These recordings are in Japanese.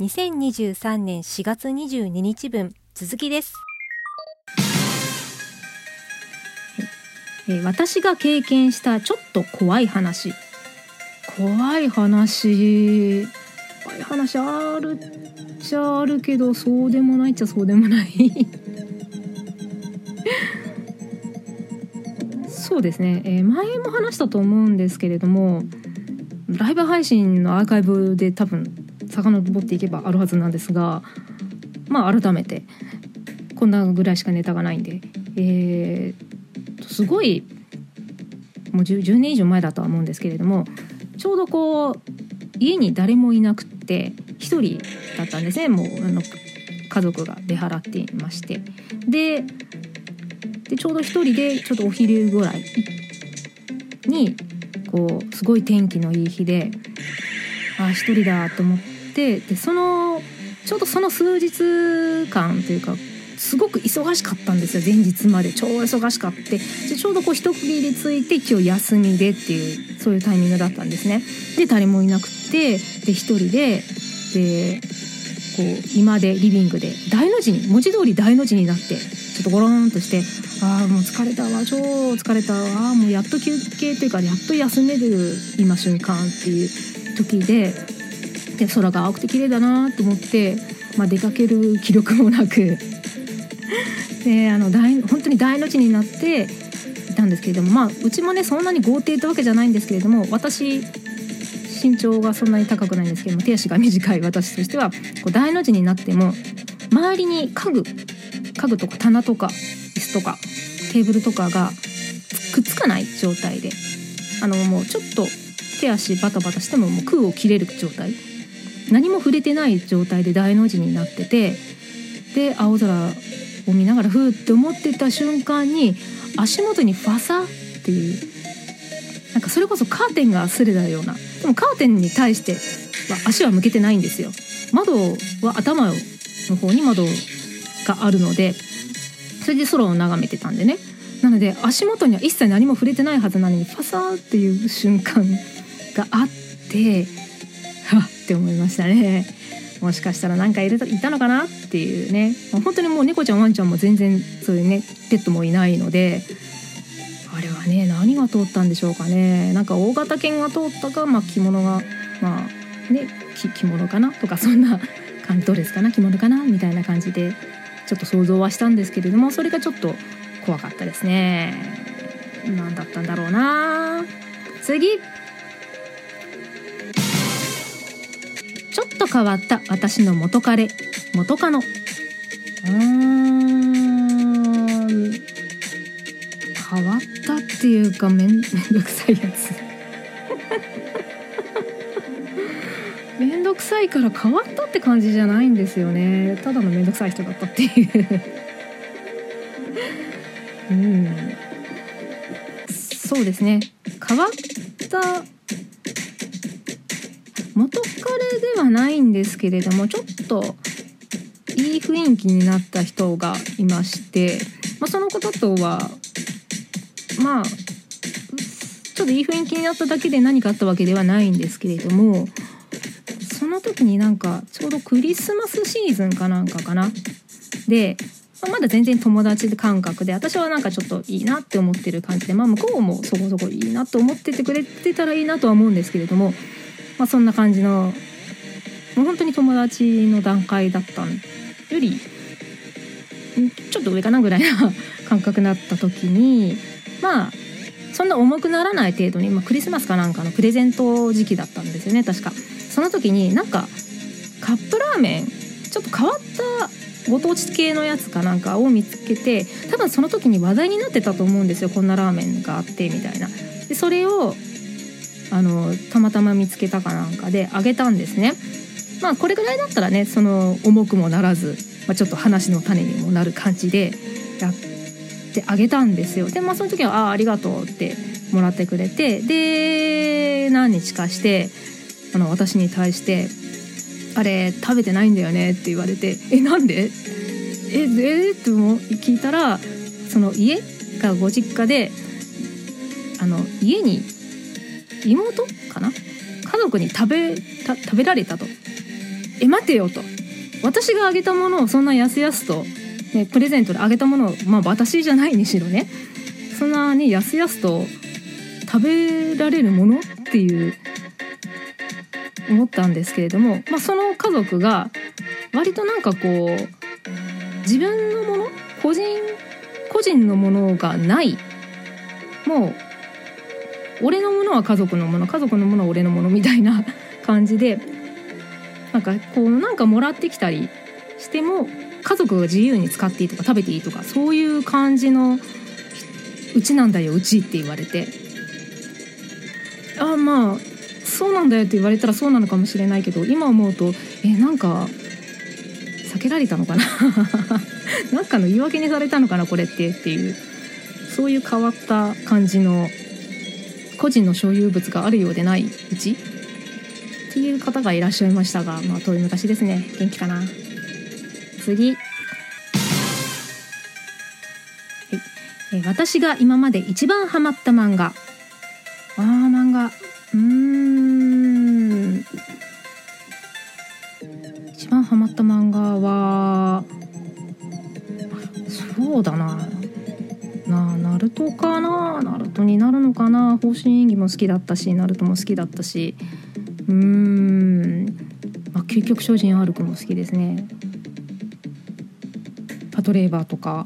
2023年4月22日分続きです、えー私が経験したちょっと怖い話。怖い話。怖い話あるっちゃあるけどそうでもないっちゃそうでもない。そうですね、えー前も話したと思うんですけれどもライブ配信のアーカイブで多分遡っていけばあるはずなんですがまあ改めてこんなぐらいしかネタがないんでえーすごいもう 10, 10年以上前だとは思うんですけれどもちょうどこう家に誰もいなくって一人だったんですね。もうあの家族が出払っていまして。ででちょうど一人でちょっとお昼ぐらいにこうすごい天気のいい日でああ一人だと思ってでそのちょうどその数日間というかすごく忙しかったんですよ前日まで。超忙しかって。でちょうどこう一区切りついて今日休みでっていうそういうタイミングだったんですね。で誰もいなくてで一人ででこう居間でリビングで大の字に文字通り大の字になってちょっとゴローンとしてああもう疲れたわ超疲れたわもうやっと休憩というかやっと休める今瞬間っていう時でで空が青くて綺麗だなと思って、まあ、出かける気力もなく であの大本当に大の字になっていたんですけれどもまあうちもねそんなに豪邸ってわけじゃないんですけれども私身長がそんなに高くないんですけども手足が短い私としてはこう大の字になっても周りに家具家具とか棚とか椅子とかテーブルとかがくっつかない状態であのもうちょっと手足バタバタしてももう空を切れる状態。何も触れてない状態で大の字になっててで青空を見ながらふーって思ってた瞬間に足元にファサっていうなんかそれこそカーテンが擦れたようなでもカーテンに対しては足は向けてないんですよ。窓は頭の方に窓があるのでそれで空を眺めてたんでね。なので足元には一切何も触れてないはずなのにファサーっていう瞬間があってはって思いましたね。もしかしたら何かいるいたのかなっていうね。本当にもう猫ちゃんワンちゃんも全然そういうねペットもいないのであれはね何が通ったんでしょうかね。なんか大型犬が通ったか、まあ、着物がまあね着物かなとかそんな感じドレスかな着物かなみたいな感じでちょっと想像はしたんですけれどもそれがちょっと怖かったですね。何だったんだろうな。次。と変わった私の元彼元カノ。うん変わったっていうかめん めんどくさいやつ。めんどくさいから変わったって感じじゃないんですよね。ただのめんどくさい人だったっていう。うん。そうですね。変わった元彼ではないんですけれどもちょっといい雰囲気になった人がいまして、まあ、その方とはまあちょっといい雰囲気になっただけで何かあったわけではないんですけれどもその時になんかちょうどクリスマスシーズンかなんかかな。で、まあまだ全然友達感覚で私はなんかちょっといいなって思ってる感じで、まあ、向こうもそこそこいいなと思っててくれてたらいいなとは思うんですけれども、まあ、そんな感じのもう本当に友達の段階だったよりちょっと上かなぐらいな 感覚になった時にまあそんな重くならない程度に、まあ、クリスマスかなんかのプレゼント時期だったんですよね確か。その時になんかカップラーメンちょっと変わったご当地系のやつかなんかを見つけて多分その時に話題になってたと思うんですよこんなラーメンがあってみたいな。でそれをあのたまたま見つけたかなんかであげたんですね。まあこれぐらいだったらねその重くもならず、まあ、ちょっと話の種にもなる感じでやってあげたんですよ。でまあその時は「ああありがとう」ってもらってくれてで何日かしてあの私に対して「あれ食べてないんだよね」って言われて「えなんで？えで?」っても聞いたらその家がご実家であの家に妹かな？家族に食べた食べられたと。え待てよと。私があげたものをそんなやすやすと、ね、プレゼントであげたものをまあ私じゃないにしろね。そんなねやすやすと食べられるものっていう思ったんですけれども、まあ、その家族が割となんかこう自分のもの？個人個人のものがないもう俺のものは家族のもの家族のものは俺のものみたいな 感じでなんかこうなんかもらってきたりしても家族が自由に使っていいとか食べていいとかそういう感じのうちなんだようちって言われて。あまあそうなんだよって言われたらそうなのかもしれないけど今思うとえなんか避けられたのかな？なんかの言い訳にされたのかなこれってっていうそういう変わった感じの個人の所有物があるようでないうち？っていう方がいらっしゃいましたがまあ遠い昔ですね。元気かな？次。え私が今まで一番ハマった漫画。好きだったしナルトも好きだったしうーん、まあ、究極精進アルクも好きですね。パトレーバーとか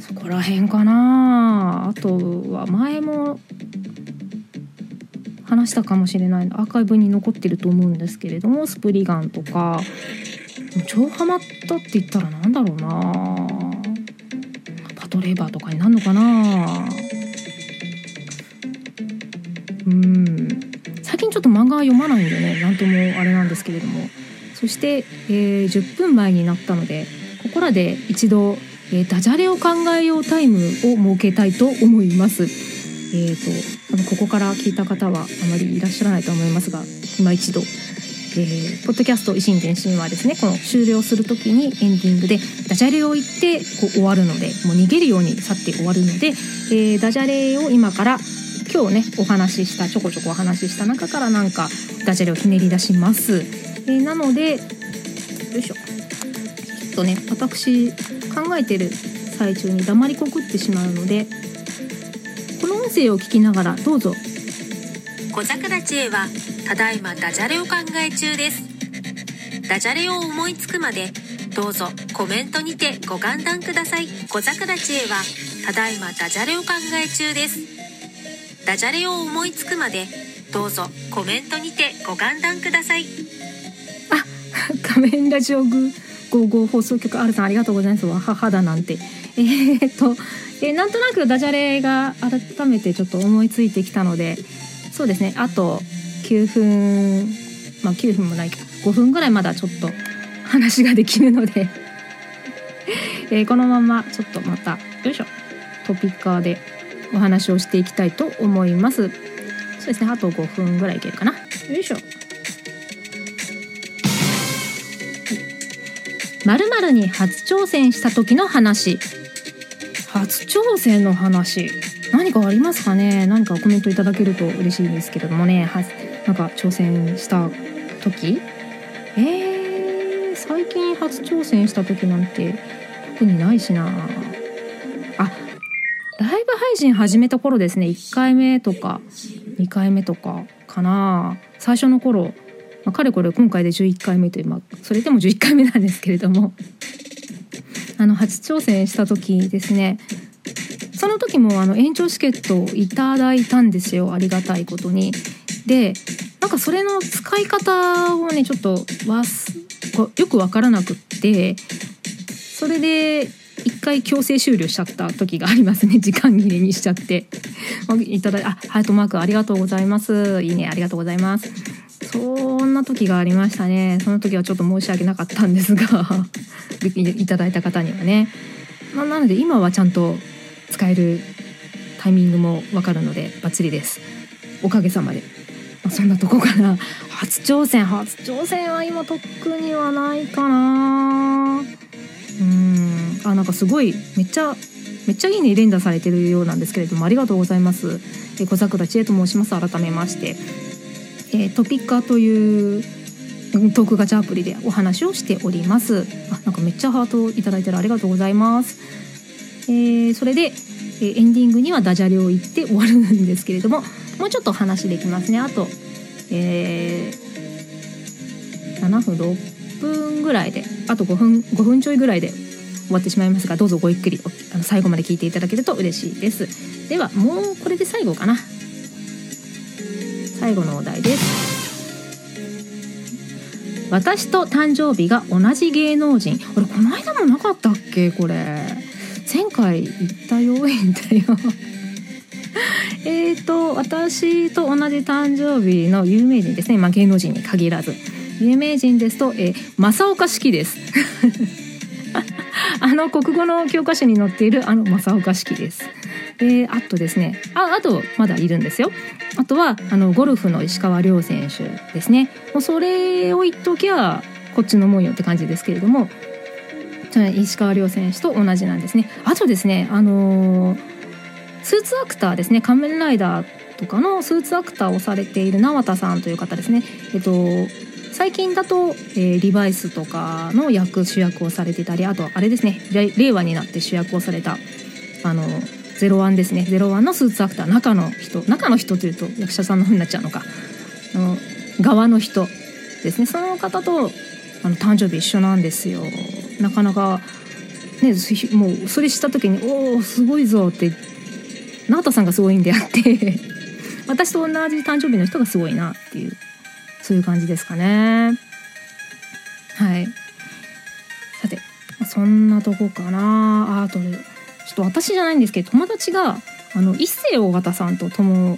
そこら辺かな。あとは前も話したかもしれないアーカイブに残ってると思うんですけれどもスプリガンとか。超ハマったって言ったらなんだろうな。パトレーバーとかになるのかな。ちょっと漫画は読まないんでねなんともあれなんですけれどもそして、えー10分前になったのでここらで一度、えーダジャレを考えようタイムを設けたいと思います。えー、とあのここから聞いた方はあまりいらっしゃらないと思いますが今一度、えーポッドキャスト「維新伝心」はですねこの終了する時にエンディングでダジャレを言ってこう終わるのでもう逃げるように去って終わるので、えーダジャレを今から今日ねお話ししたちょこちょこお話しした中からなんかダジャレをひねり出します。えーなのでよいしょ。ちょっとね私考えてる最中に黙りこくってしまうのでこの音声を聞きながらどうぞ。小桜知恵はただいまダジャレを考え中です。ダジャレを思いつくまでどうぞコメントにてご歓談ください。小桜知恵はただいまダジャレを考え中です。ダジャレを思いつくまでどうぞコメントにてご歓談ください。あ 仮面ラジオグ55放送局 R さんありがとうございます。わ母だなんて。えー、っと、えーなんとなくダジャレが改めてちょっと思いついてきたのでそうですね。あと9分まあ9分もないけど5分ぐらいまだちょっと話ができるので、えーこのままちょっとまたよいしょ。トピッカーでお話をしていきたいと思います。そうですねあと5分ぐらいいけるかな。よいしょ。〇〇に初挑戦した時の話。初挑戦の話。何かありますかね？何かコメントいただけると嬉しいんですけれどもね。はなんか挑戦した時？えー、最近初挑戦した時なんて特にないしな。配信始めた頃ですね。1回目とか2回目とかかな。最初の頃まあ、かれこれ今回で11回目という、まあ、それでも11回目なんですけれども。あの初挑戦した時ですね。その時もあの延長チケットをいただいたんですよ。ありがたいことに。でなんかそれの使い方をねちょっとわすよくわからなくって。それで一回強制終了しちゃった時がありますね。時間切れにしちゃって。いただいあハートマークありがとうございます。いいねありがとうございます。そんな時がありましたね。その時はちょっと申し訳なかったんですが。い いただいた方にはね、まあ、なので今はちゃんと使えるタイミングもわかるのでバッチリです。おかげさまで、まあ、そんなとこかな。初挑戦。初挑戦は今特にはないかな。うん。あなんかすごいめっちゃめっちゃいいね連打されてるようなんですけれどもありがとうございます。え小桜千恵と申します。改めまして。えトピッカーというトークガチャアプリでお話をしております。あなんかめっちゃハートいただいてる。ありがとうございます。えー、それで、え、エンディングにはダジャレを言って終わるんですけれどももうちょっと話できますね。あとえー、7分6分ぐらいであと5分5分ちょいぐらいで終わってしまいますがどうぞごゆっくりあの最後まで聞いていただけると嬉しいです。ではもうこれで最後かな。最後のお題です。私と誕生日が同じ芸能人。俺この間もなかったっけこれ。前回言ったよ言ったよ えっと私と同じ誕生日の有名人ですね、まあ、芸能人に限らず。有名人ですと、えー、正岡式です。あの国語の教科書に載っているあの正岡式です。であとですねああとまだいるんですよ。あとはあのゴルフの石川遼選手ですね。もうそれを言っときゃこっちのもんよって感じですけれども石川遼選手と同じなんですね。あとですねあのー、スーツアクターですね。仮面ライダーとかのスーツアクターをされている縄田さんという方ですね。えっと最近だと、えー、リバイスとかの役主役をされてたりあとあれですね令和になって主役をされたあのゼロワンですね。ゼロワンのスーツアクター中の人中の人というと役者さんの風になっちゃうのか。の側の人ですね。その方とあの誕生日一緒なんですよ。なかなかねもうそれした時に「おおすごいぞ」って直人さんがすごいんであって 私と同じ誕生日の人がすごいなっていう。そういう感じですかね。はい。さてそんなとこかなあとちょっと私じゃないんですけど友達があの一世尾形さんと友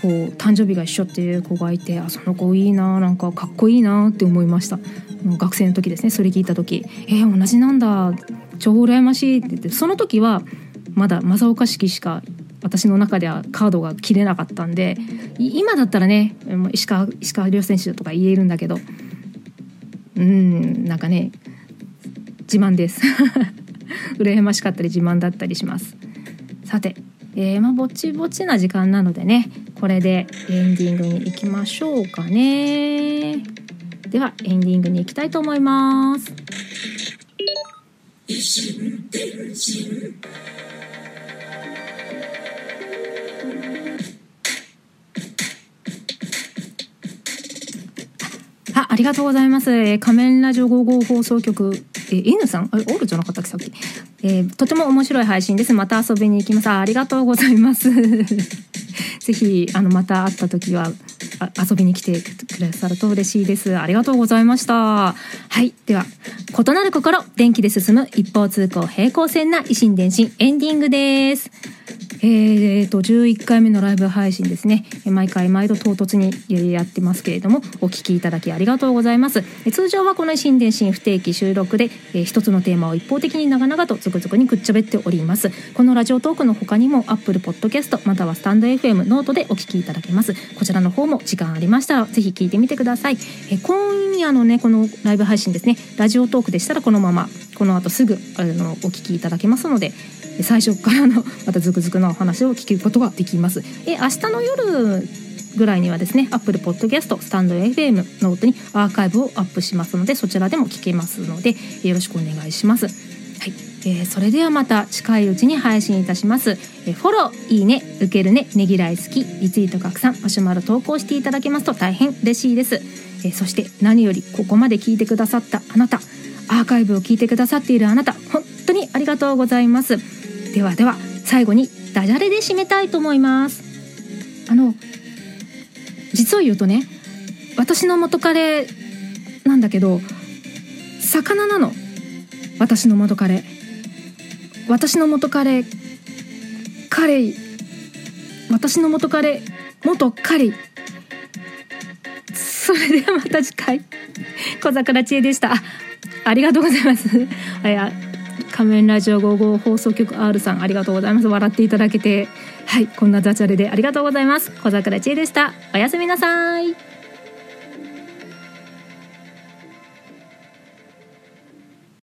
こう誕生日が一緒っていう子がいてあその子いいななんかかっこいいなって思いました。学生の時ですねそれ聞いた時「えー、同じなんだ。超羨ましい」って言ってその時はまだ正岡式しか私の中ではカードが切れなかったんで今だったらね石川石川遼選手とか言えるんだけどうんなんかね自慢です。羨ましかったり自慢だったりします。さて、えー、まあぼちぼちな時間なのでねこれでエンディングに行きましょうかね。ではエンディングに行きたいと思います。りがとうございます。えー、仮面ラジオ55放送局、えー、N さん、あれ、オールじゃなかったっけ、さっき。えー、とても面白い配信です。また遊びに行きます。あありがとうございます。ぜひ、あの、また会った時は、遊びに来てくださると嬉しいです。ありがとうございました。はい。では、異なる心、電気で進む一方通行平行線な維新電信エンディングです。えーと、11回目のライブ配信ですね。毎回毎度唐突にやってますけれども、お聞きいただきありがとうございます。通常はこの異心電進不定期収録で、えー、一つのテーマを一方的に長々とつくづくにくっちゃべっております。このラジオトークの他にも Apple Podcast またはスタンド FM ノートでお聞きいただけます。こちらの方も時間ありましたらぜひ聞いてみてください。えー、今夜のね、このライブ配信ですね、ラジオトークでしたらこのままこの後すぐあのお聞きいただけますので、最初からの またズクズクのお話を聞くことができます。え明日の夜ぐらいにはですね Apple Podcast スタンド FM ノートにアーカイブをアップしますのでそちらでも聞けますのでよろしくお願いします。はいえー、それではまた近いうちに配信いたします、えー、フォローいいね受けるねねぎらい好きリツイート拡散マシュマロ投稿していただけますと大変嬉しいです、えー、そして何よりここまで聞いてくださったあなたアーカイブを聞いてくださっているあなた本当にありがとうございます。ではでは最後にダジャレで締めたいと思います。あの実を言うとね私の元彼なんだけど魚なの。私の元彼。私の元彼彼。私の元彼元彼。それではまた次回。小桜知恵でした。ありがとうございます。あや仮面ラジオ55放送局 R さんありがとうございます。笑っていただけてはいこんなダジャレでありがとうございます。小桜千恵でした。おやすみなさい。